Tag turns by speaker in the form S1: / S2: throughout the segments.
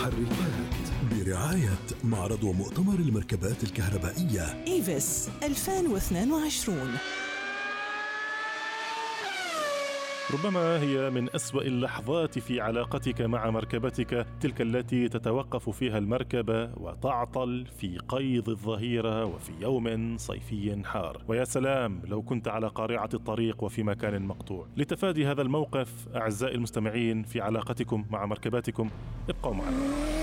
S1: محركات برعاية معرض ومؤتمر المركبات الكهربائية.
S2: إيفس 2022
S3: ربما هي من أسوأ اللحظات في علاقتك مع مركبتك تلك التي تتوقف فيها المركبة وتعطل في قيض الظهيرة وفي يوم صيفي حار. ويا سلام لو كنت على قارعة الطريق وفي مكان مقطوع. لتفادي هذا الموقف أعزائي المستمعين في علاقتكم مع مركباتكم ابقوا معنا.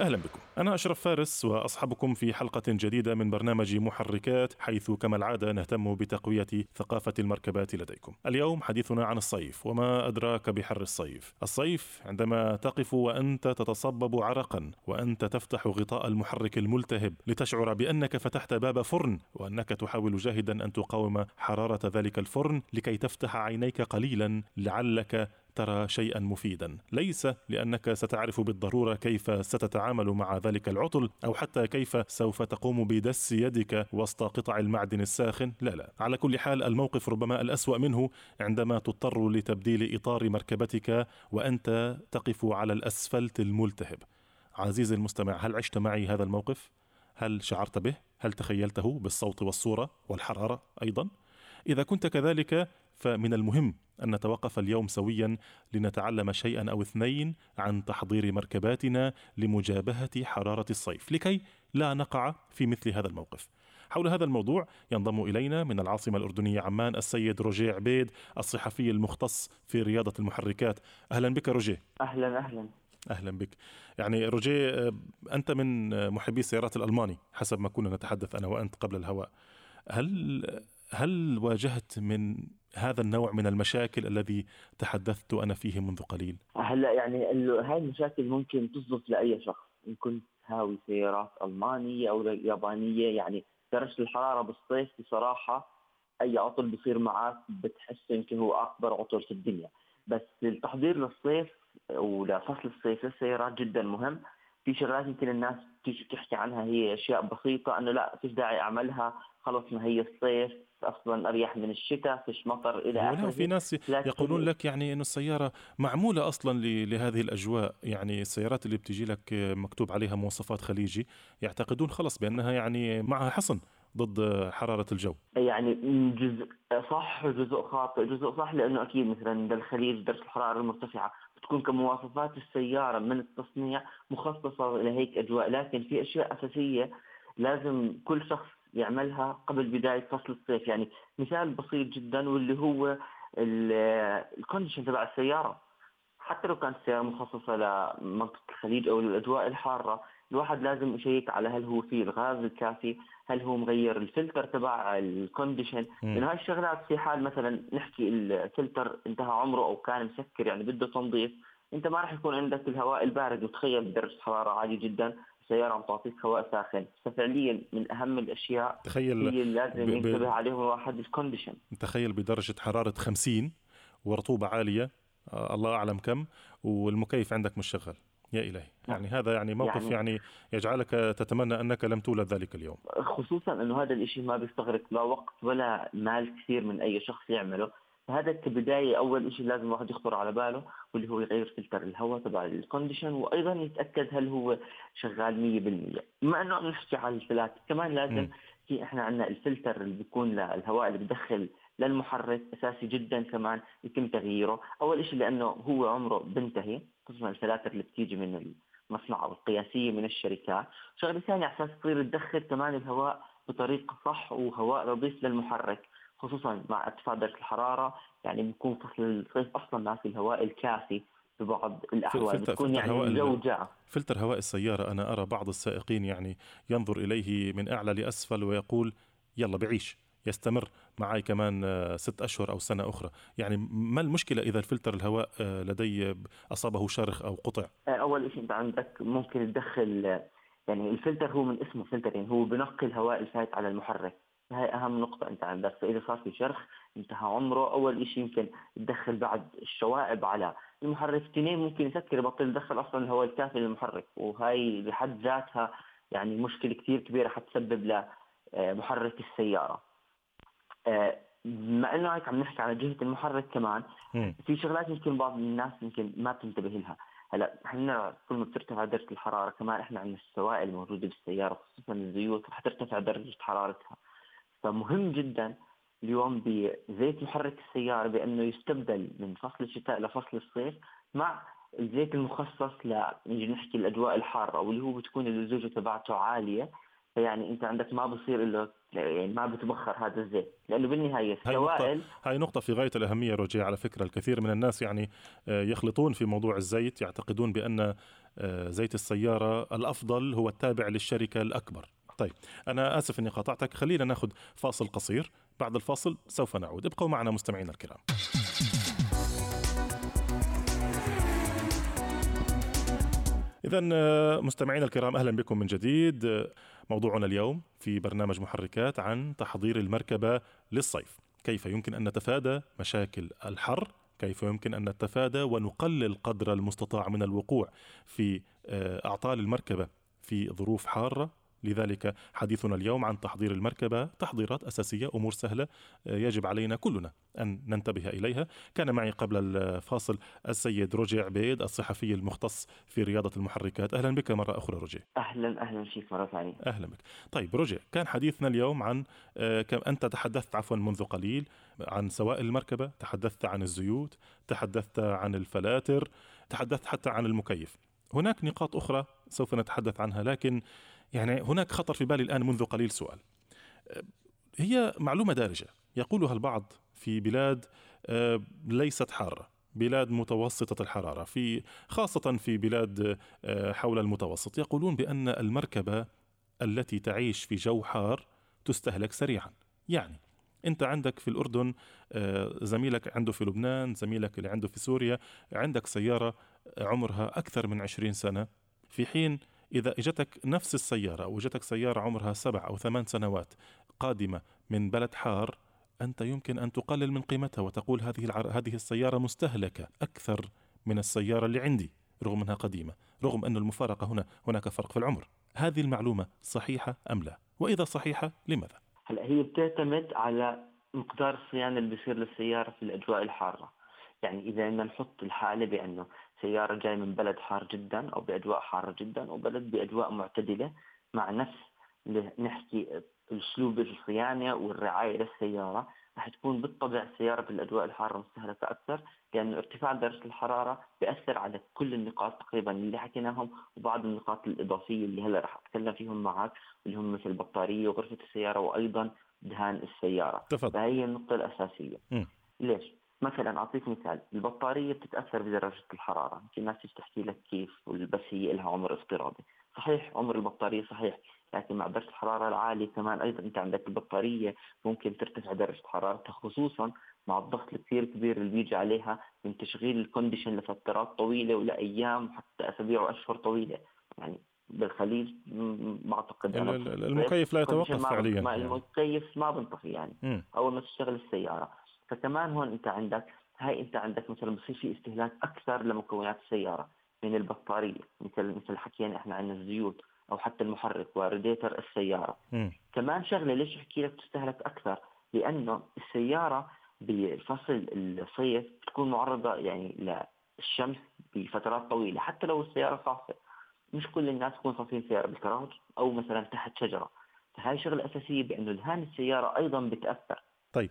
S3: أهلا بكم. أنا أشرف فارس وأصحبكم في حلقة جديدة من برنامج محركات حيث كما العادة نهتم بتقوية ثقافة المركبات لديكم. اليوم حديثنا عن الصيف وما أدراك بحر الصيف. الصيف عندما تقف وأنت تتصبب عرقا وأنت تفتح غطاء المحرك الملتهب لتشعر بأنك فتحت باب فرن وأنك تحاول جاهدا أن تقاوم حرارة ذلك الفرن لكي تفتح عينيك قليلا لعلك ترى شيئا مفيدا. ليس لأنك ستعرف بالضرورة كيف ستتعامل مع ذلك العطل أو حتى كيف سوف تقوم بدس يدك وسط قطع المعدن الساخن. لا لا. على كل حال الموقف ربما الأسوأ منه عندما تضطر لتبديل إطار مركبتك وأنت تقف على الأسفلت الملتهب. عزيزي المستمع هل عشت معي هذا الموقف؟ هل شعرت به؟ هل تخيلته بالصوت والصورة والحرارة أيضا؟ إذا كنت كذلك فمن المهم أن نتوقف اليوم سويا لنتعلم شيئا أو اثنين عن تحضير مركباتنا لمجابهة حرارة الصيف لكي لا نقع في مثل هذا الموقف. حول هذا الموضوع ينضم إلينا من العاصمة الأردنية عمان السيد روجيه عبيد الصحفي المختص في رياضة المحركات. أهلا بك روجيه.
S4: أهلا أهلا.
S3: أهلا بك. يعني روجيه أنت من محبي السيارات الألماني حسب ما كنا نتحدث أنا وأنت قبل الهواء. هل هل واجهت من هذا النوع من المشاكل الذي تحدثت أنا فيه منذ قليل؟
S4: هلا يعني هاي المشاكل ممكن تصدف لأي شخص إن كنت هاوي سيارات ألمانية أو يابانية يعني درجة الحرارة بالصيف بصراحة أي عطل بصير معك بتحس يمكن هو أكبر عطل في الدنيا بس التحضير للصيف ولفصل الصيف للسيارات جدا مهم في شغلات يمكن الناس تيجي تحكي عنها هي أشياء بسيطة إنه لا فيش داعي أعملها خلص ما هي الصيف أصلا أريح من الشتاء فيش مطر إلى آخره.
S3: في ناس يقولون لك يعني إنه السيارة معمولة أصلا لهذه الأجواء يعني السيارات اللي بتجي لك مكتوب عليها مواصفات خليجي يعتقدون خلص بأنها يعني معها حصن ضد حرارة الجو.
S4: يعني جزء صح وجزء خاطئ. جزء صح لأنه أكيد مثلا بالخليج درجة الحرارة المرتفعة بتكون كمواصفات السيارة من التصنيع مخصصة لهيك أجواء. لكن في أشياء أساسية لازم كل شخص يعملها قبل بداية فصل الصيف. يعني مثال بسيط جدا واللي هو ال condition تبع السيارة. حتى لو كانت السيارة مخصصة لمنطقة الخليج أو الأجواء الحارة الواحد لازم يشيك على هل هو فيه الغاز الكافي هل هو مغير الفلتر تبع ال condition. لأنه هاي الشغلات في حال مثلا نحكي الفلتر انتهى عمره أو كان مسكر يعني بده تنظيف أنت ما راح يكون عندك الهواء البارد. وتخيل درجه حرارة عالية جدا السيارة عم تعطيك هواء ساخن. ففعليا من أهم الأشياء
S3: تخيل
S4: هي لازم ينتبه عليهم الواحد الكونديشن.
S3: تخيل بدرجة حرارة 50 ورطوبة عالية آه الله أعلم كم والمكيف عندك مش شغال. يا إلهي.
S4: نعم.
S3: يعني هذا يعني موقف يعني, يعني يجعلك تتمنى أنك لم تولد ذلك اليوم.
S4: خصوصا أنه هذا الإشي ما بيستغرق لا وقت ولا مال كثير من أي شخص يعمله. فهذا كبداية أول شيء لازم الواحد يخطر على باله واللي هو يغير فلتر الهواء تبع ال condition وأيضا يتأكد هل هو شغال 100% بما أنه عم نحكي على الفلاتر كمان لازم في إحنا عندنا الفلتر اللي بيكون للهواء اللي بدخل للمحرك أساسي جدا كمان يتم تغييره، أول شيء لأنه هو عمره بنتهي خصوصا الفلاتر اللي بتيجي من المصنع أو القياسية من الشركات، شغلة ثانية على أساس تصير تدخل كمان الهواء بطريقة صح وهواء نظيف للمحرك، خصوصا مع ارتفاع درجة الحرارة. يعني بيكون فصل الصيف أصلا ما في الهواء الكافي في بعض الاحوال بتكون يعني الجو
S3: فلتر هواء السيارة أنا أرى بعض السائقين يعني ينظر إليه من أعلى لأسفل ويقول يلا بعيش. يستمر معي كمان ست أشهر أو سنة أخرى. يعني ما المشكلة إذا الفلتر الهواء لدي أصابه شرخ أو قطع؟
S4: أول شيء أنت عندك ممكن تدخل يعني الفلتر هو من اسمه فلتر يعني هو بنقي الهواء الفايت على المحرك. هاي أهم نقطة أنت عندك. فإذا صار في شرخ انتهى عمره. أول شيء يمكن تدخل بعد الشوائب على المحرك اثنين ممكن يسكر يبطل يدخل أصلا الهواء الكافي للمحرك. وهاي بحد ذاتها يعني مشكلة كثير كبيرة حتسبب لمحرك السيارة. بما إنه هيك عم نحكي على جهة المحرك كمان في شغلات يمكن بعض الناس يمكن ما بتنتبه لها. هلأ إحنا كل ما بترتفع درجة الحرارة كمان إحنا عندنا السوائل الموجودة بالسيارة خصوصا الزيوت رح ترتفع درجة حرارتها. فمهم جدا اليوم بزيت محرك السيارة بأنه يستبدل من فصل الشتاء لفصل الصيف مع الزيت المخصص ل نحكي الأجواء الحارة واللي هو بتكون اللزوجه تبعته عالية. فيعني انت عندك ما بصير إلا يعني ما بتبخر هذا الزيت لأنه بالنهاية
S3: السوائل هاي نقطة في غاية الأهمية روجي على فكرة الكثير من الناس يعني آه، يخلطون في موضوع الزيت يعتقدون بأن آه، زيت السيارة الأفضل هو التابع للشركة الأكبر. طيب أنا آسف أني قاطعتك خلينا ناخذ فاصل قصير. بعد الفاصل سوف نعود. ابقوا معنا مستمعينا الكرام. إذا مستمعينا الكرام أهلا بكم من جديد. موضوعنا اليوم في برنامج محركات عن تحضير المركبة للصيف. كيف يمكن أن نتفادى مشاكل الحر؟ كيف يمكن أن نتفادى ونقلل قدر المستطاع من الوقوع في آه، أعطال المركبة في ظروف حارة؟ لذلك حديثنا اليوم عن تحضير المركبة تحضيرات أساسية أمور سهلة آه، يجب علينا كلنا أن ننتبه إليها. كان معي قبل الفاصل السيد رجع عبيد الصحفي المختص في رياضة المحركات. أهلا بك مرة أخرى رجع.
S4: أهلا أهلا شيخ مرة ثانية.
S3: أهلا بك. طيب رجع. كان حديثنا اليوم عن آه، كم أنت تحدثت عفوا منذ قليل عن سوائل المركبة تحدثت عن الزيوت تحدثت عن الفلاتر تحدثت حتى عن المكيف. هناك نقاط أخرى سوف نتحدث عنها لكن يعني هناك خطر في بالي الآن منذ قليل سؤال. هي معلومة دارجة. يقولها البعض في بلاد آه، ليست حارة بلاد متوسطة الحرارة في خاصة في بلاد آه، حول المتوسط. يقولون بأن المركبة التي تعيش في جو حار تستهلك سريعا. يعني أنت عندك في الأردن زميلك عنده في لبنان زميلك اللي عنده في سوريا عندك سيارة عمرها أكثر من 20 سنة. في حين إذا إجتك نفس السيارة أو إجتك سيارة عمرها سبع أو ثمان سنوات قادمة من بلد حار أنت يمكن أن تقلل من قيمتها وتقول هذه العر... هذه السيارة مستهلكة أكثر من السيارة اللي عندي رغم أنها قديمة رغم أن المفارقة هنا هناك فرق في العمر. هذه المعلومة صحيحة أم لا؟ وإذا صحيحة لماذا؟
S4: هلا هي بتعتمد على مقدار الصيانة اللي بيصير للسيارة في الأجواء الحارة. يعني إذا بدنا نحط الحالة بأنه سيارة جاي من بلد حار جدا أو بأجواء حارة جدا أو بلد بأجواء معتدلة مع نفس نحكي أسلوب الصيانة والرعاية للسيارة رح تكون بالطبع السيارة بالأجواء الحارة مستهلكة أكثر لأن ارتفاع درجة الحرارة بيأثر على كل النقاط تقريبا اللي حكيناهم وبعض النقاط الإضافية اللي هلأ رح أتكلم فيهم معك اللي هم مثل البطارية وغرفة السيارة وأيضا دهان السيارة
S3: تفضل
S4: فهي النقطة الأساسية م. ليش؟ مثلا أعطيك مثال البطارية بتتأثر بدرجة الحرارة. في ناس تحكي لك كيف بس هي لها عمر افتراضي. صحيح عمر البطارية صحيح لكن مع درجة الحرارة العالية كمان أيضا أنت عندك البطارية ممكن ترتفع درجة حرارتها خصوصا مع الضغط الكثير كبير اللي بيجي عليها من تشغيل الكونديشن لفترات طويلة ولايام حتى أسابيع وأشهر طويلة. يعني بالخليج بعتقد
S3: المكيف لا يتوقف فعليا
S4: ما المكيف ما بنطفي يعني. م. أول ما تشتغل السيارة. فكمان هون انت عندك هاي انت عندك مثلا بصير في استهلاك أكثر لمكونات السيارة من البطارية مثل مثل حكينا إحنا عن الزيوت أو حتى المحرك وراديتر السيارة. م. كمان شغلة ليش أحكي لك تستهلك أكثر؟ لأنه السيارة بفصل الصيف بتكون معرضة يعني للشمس بفترات طويلة حتى لو السيارة صافيه مش كل الناس تكون صافين سيارة بالكراج أو مثلا تحت شجرة. فهي شغلة أساسية بأنه دهان السيارة أيضا بتأثر.
S3: طيب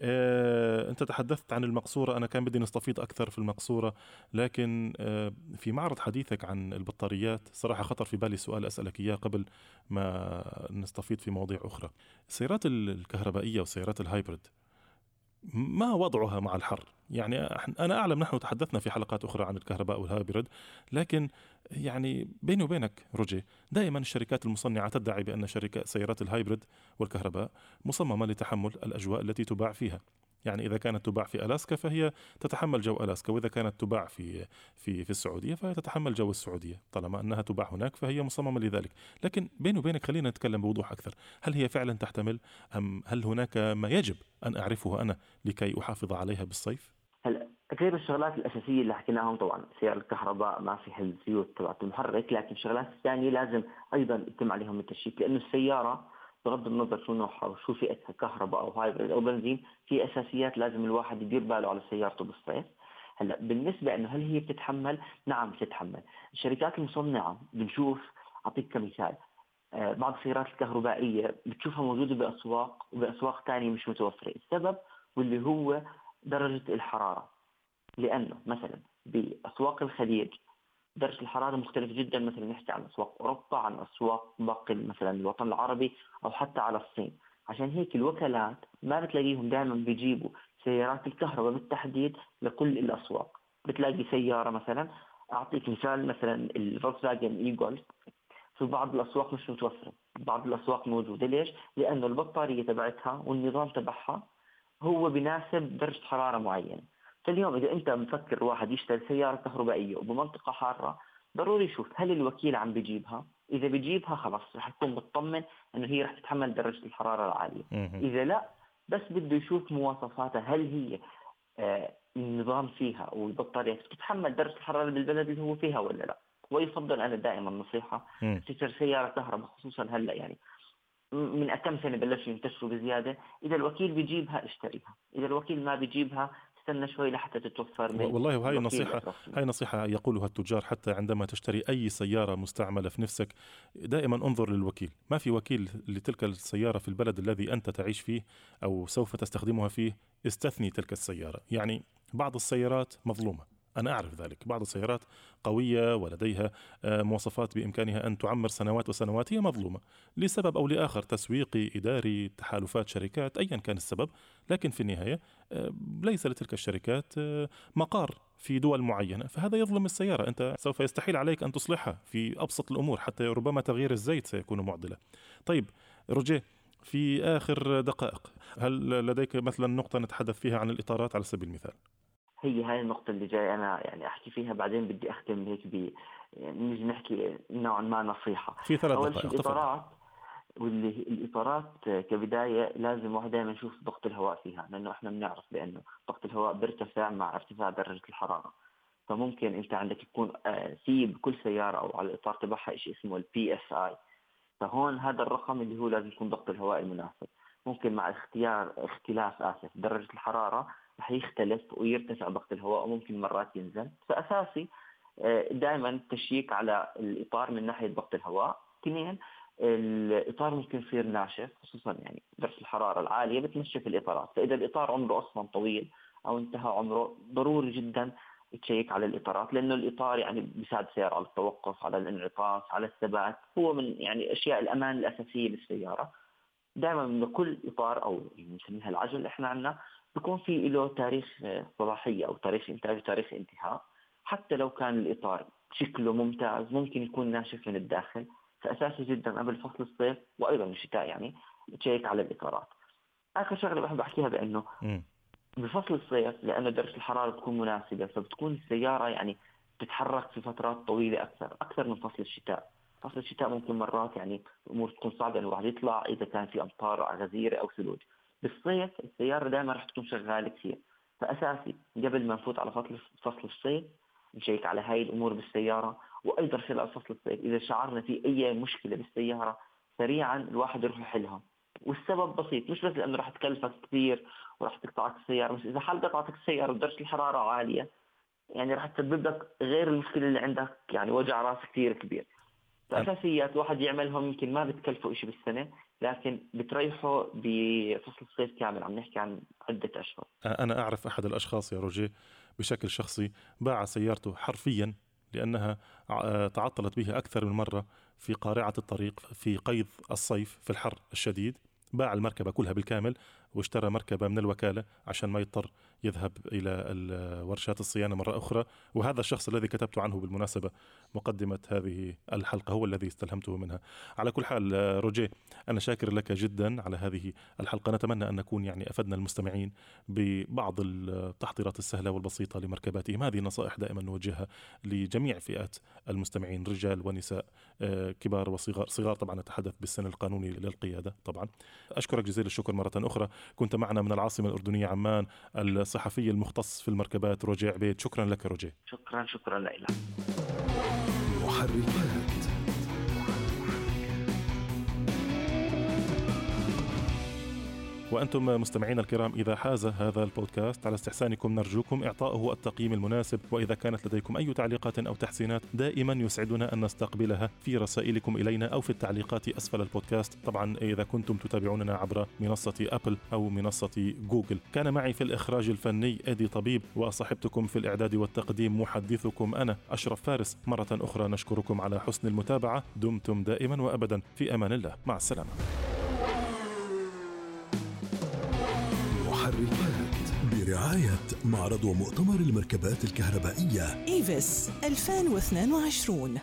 S3: آه، أنت تحدثت عن المقصورة أنا كان بدي نستفيض أكثر في المقصورة لكن آه، في معرض حديثك عن البطاريات صراحة خطر في بالي سؤال أسألك إياه قبل ما نستفيض في مواضيع أخرى. السيارات الكهربائية والسيارات ال hybrid ما وضعها مع الحر. يعني أنا أعلم نحن تحدثنا في حلقات أخرى عن الكهرباء وال hybrid لكن يعني بيني وبينك رجي دائما الشركات المصنعة تدعي بأن شركات سيارات ال hybrid والكهرباء مصممة لتحمل الأجواء التي تباع فيها. يعني إذا كانت تباع في ألاسكا فهي تتحمل جو ألاسكا وإذا كانت تباع في في في السعودية فهي تتحمل جو السعودية. طالما أنها تباع هناك فهي مصممة لذلك. لكن بيني وبينك خلينا نتكلم بوضوح أكثر. هل هي فعلا تحتمل؟ أم هل هناك ما يجب أن اعرفه أنا لكي أحافظ عليها بالصيف؟
S4: هلا غير الشغلات الأساسية اللي حكيناهم طبعا سيارة الكهرباء ما فيها الزيوت تبعت المحرك لكن الشغلات الثانية لازم أيضا يتم عليهم التشيك لأنه السيارة بغض النظر شو نوعها وشو فئتها كهرباء أو هايبريد أو بنزين في أساسيات لازم الواحد يدير باله على سيارته بالصيف. هلأ بالنسبة إنه هل هي بتتحمل؟ نعم بتتحمل، الشركات المصنعة بنشوف أعطيك كمثال آه، بعض السيارات الكهربائية بتشوفها موجودة بأسواق وبأسواق ثانية مش متوفرة، السبب واللي هو درجة الحرارة. لأنه مثلا بأسواق الخليج درجة الحرارة مختلفة جدا مثلا نحكي عن أسواق أوروبا عن أسواق باقي مثلا الوطن العربي أو حتى على الصين. عشان هيك الوكالات ما بتلاقيهم دائما بيجيبوا سيارات الكهرباء بالتحديد لكل الأسواق. بتلاقي سيارة مثلا أعطيك مثال مثلا الفولكس فاجن اي جولف في بعض الأسواق مش متوفرة بعض الأسواق موجودة. ليش؟ لأنه البطارية تبعتها والنظام تبعها هو بناسب درجة حرارة معينة. فاليوم إذا أنت مفكر واحد يشتري سيارة كهربائية وبمنطقة حارة ضروري يشوف هل الوكيل عم بيجيبها؟ إذا بيجيبها خلاص رح يكون مطمن إنه هي رح تتحمل درجة الحرارة العالية. إذا لا بس بده يشوف مواصفاتها هل هي آه النظام فيها والبطاريات بتتحمل درجة الحرارة بالبلد اللي هو فيها ولا لا؟ ويفضل أنا دائما نصيحة تشتري سيارة كهرباء خصوصا هلأ يعني من كم سنة بلشوا ينتشروا بزيادة إذا الوكيل بيجيبها اشتريها إذا الوكيل ما بيجيبها استنى شوي لحتى تتوفر من
S3: والله وهي نصيحة هاي نصيحة يقولها التجار حتى عندما تشتري أي سيارة مستعملة في نفسك دائما انظر للوكيل. ما في وكيل لتلك السيارة في البلد الذي أنت تعيش فيه أو سوف تستخدمها فيه استثني تلك السيارة. يعني بعض السيارات مظلومة. أنا أعرف ذلك. بعض السيارات قوية ولديها آه، مواصفات بإمكانها أن تعمر سنوات وسنوات هي مظلومة. لسبب أو لآخر تسويقي إداري تحالفات شركات أيا كان السبب. لكن في النهاية آه، ليس لتلك الشركات آه، مقار في دول معينة. فهذا يظلم السيارة. أنت سوف يستحيل عليك أن تصلحها في أبسط الأمور حتى ربما تغيير الزيت سيكون معضلة طيب روجيه في آخر دقائق هل لديك مثلا نقطة نتحدث فيها عن الإطارات على سبيل المثال؟
S4: هي هاي النقطة اللي جاي أنا يعني أحكي فيها بعدين بدي أختم هيك ب يعني نيجي نحكي نوعا ما نصيحة.
S3: في ثلاث
S4: أول شيء الإطارات واللي الإطارات كبداية لازم واحد دائما يشوف ضغط الهواء فيها لأنه إحنا بنعرف بأنه ضغط الهواء بيرتفع مع ارتفاع درجة الحرارة. فممكن أنت عندك يكون آه، في بكل سيارة أو على الإطار تبعها شيء اسمه ال PSI فهون هذا الرقم اللي هو لازم يكون ضغط الهواء المناسب. ممكن مع اختيار اختلاف آسف درجة الحرارة رح يختلف ويرتفع ضغط الهواء وممكن مرات ينزل. فأساسي آه، دائما التشييك على الإطار من ناحية ضغط الهواء. اثنين الإطار ممكن يصير ناشف خصوصا يعني درجة الحرارة العالية بتنشف الإطارات. فإذا الإطار عمره أصلا طويل أو انتهى عمره ضروري جدا تشيك على الإطارات لأنه الإطار يعني بيساعد السياره على التوقف على الانعطاف على الثبات. هو من يعني أشياء الأمان الأساسية للسيارة. دائما بكل إطار أو بنسميها العجل إحنا عندنا بيكون في له تاريخ صلاحية أو تاريخ إنتاج وتاريخ انتهاء حتى لو كان الإطار شكله ممتاز ممكن يكون ناشف من الداخل فأساسي جدا قبل فصل الصيف وأيضا الشتاء يعني تشيك على الإطارات. آخر شغلة بحب أحكيها بأنه بفصل الصيف لأنه درجة الحرارة بتكون مناسبة فبتكون السيارة يعني تتحرك في فترات طويلة أكثر أكثر من فصل الشتاء. فصل الشتاء ممكن مرات يعني امور تكون صعبة انه الواحد يطلع إذا كان في أمطار غزيرة أو ثلوج. بالصيف السيارة دائما رح تكون شغالة كثير. فاساسي قبل ما نفوت على فصل فصل الصيف نشيك على هاي الأمور بالسيارة وأيضا خلال فصل الصيف إذا شعرنا في أي مشكلة بالسيارة سريعا الواحد يروح يحلها. والسبب بسيط مش بس لأنه راح تكلفك كثير وراح تقطعك السيارة بس إذا حال قطعتك السيارة ودرجة الحرارة عالية يعني راح تسبب لك غير المشكلة اللي عندك يعني وجع رأس كثير كبير. فأساسيات واحد يعملهم يمكن ما بتكلفه شيء بالسنة لكن بتريحه بفصل الصيف كامل عم نحكي عن عدة أشهر.
S3: أنا أعرف أحد الأشخاص يا روجي بشكل شخصي باع سيارته حرفيا لأنها تعطلت به أكثر من مرة في قارعة الطريق في قيض الصيف في الحر الشديد. باع المركبة كلها بالكامل واشترى مركبة من الوكالة عشان ما يضطر يذهب إلى ورشات الصيانة مرة أخرى. وهذا الشخص الذي كتبت عنه بالمناسبة مقدمة هذه الحلقة هو الذي استلهمته منها. على كل حال روجيه أنا شاكر لك جدا على هذه الحلقة. نتمنى أن نكون يعني أفدنا المستمعين ببعض التحضيرات السهلة والبسيطة لمركباتهم. هذه نصائح دائما نوجهها لجميع فئات المستمعين رجال ونساء آه، كبار وصغار. صغار طبعا نتحدث بالسن القانوني للقيادة طبعا. أشكرك جزيل الشكر مرة أخرى. كنت معنا من العاصمة الأردنية عمان الصحفي المختص في المركبات روجي عبيد. شكرا لك روجي
S4: شكرا شكرا لك.
S1: محركات
S3: وأنتم مستمعين الكرام إذا حاز هذا البودكاست على استحسانكم نرجوكم إعطائه التقييم المناسب وإذا كانت لديكم أي تعليقات أو تحسينات دائما يسعدنا أن نستقبلها في رسائلكم إلينا أو في التعليقات أسفل البودكاست. طبعا إذا كنتم تتابعوننا عبر منصة أبل أو منصة جوجل. كان معي في الإخراج الفني أدي طبيب وصحبتكم في الإعداد والتقديم محدثكم أنا أشرف فارس. مرة أخرى نشكركم على حسن المتابعة. دمتم دائما وأبدا. في أمان الله. مع السلامة.
S1: محركات برعاية معرض ومؤتمر المركبات الكهربائية.
S2: إيفس 2022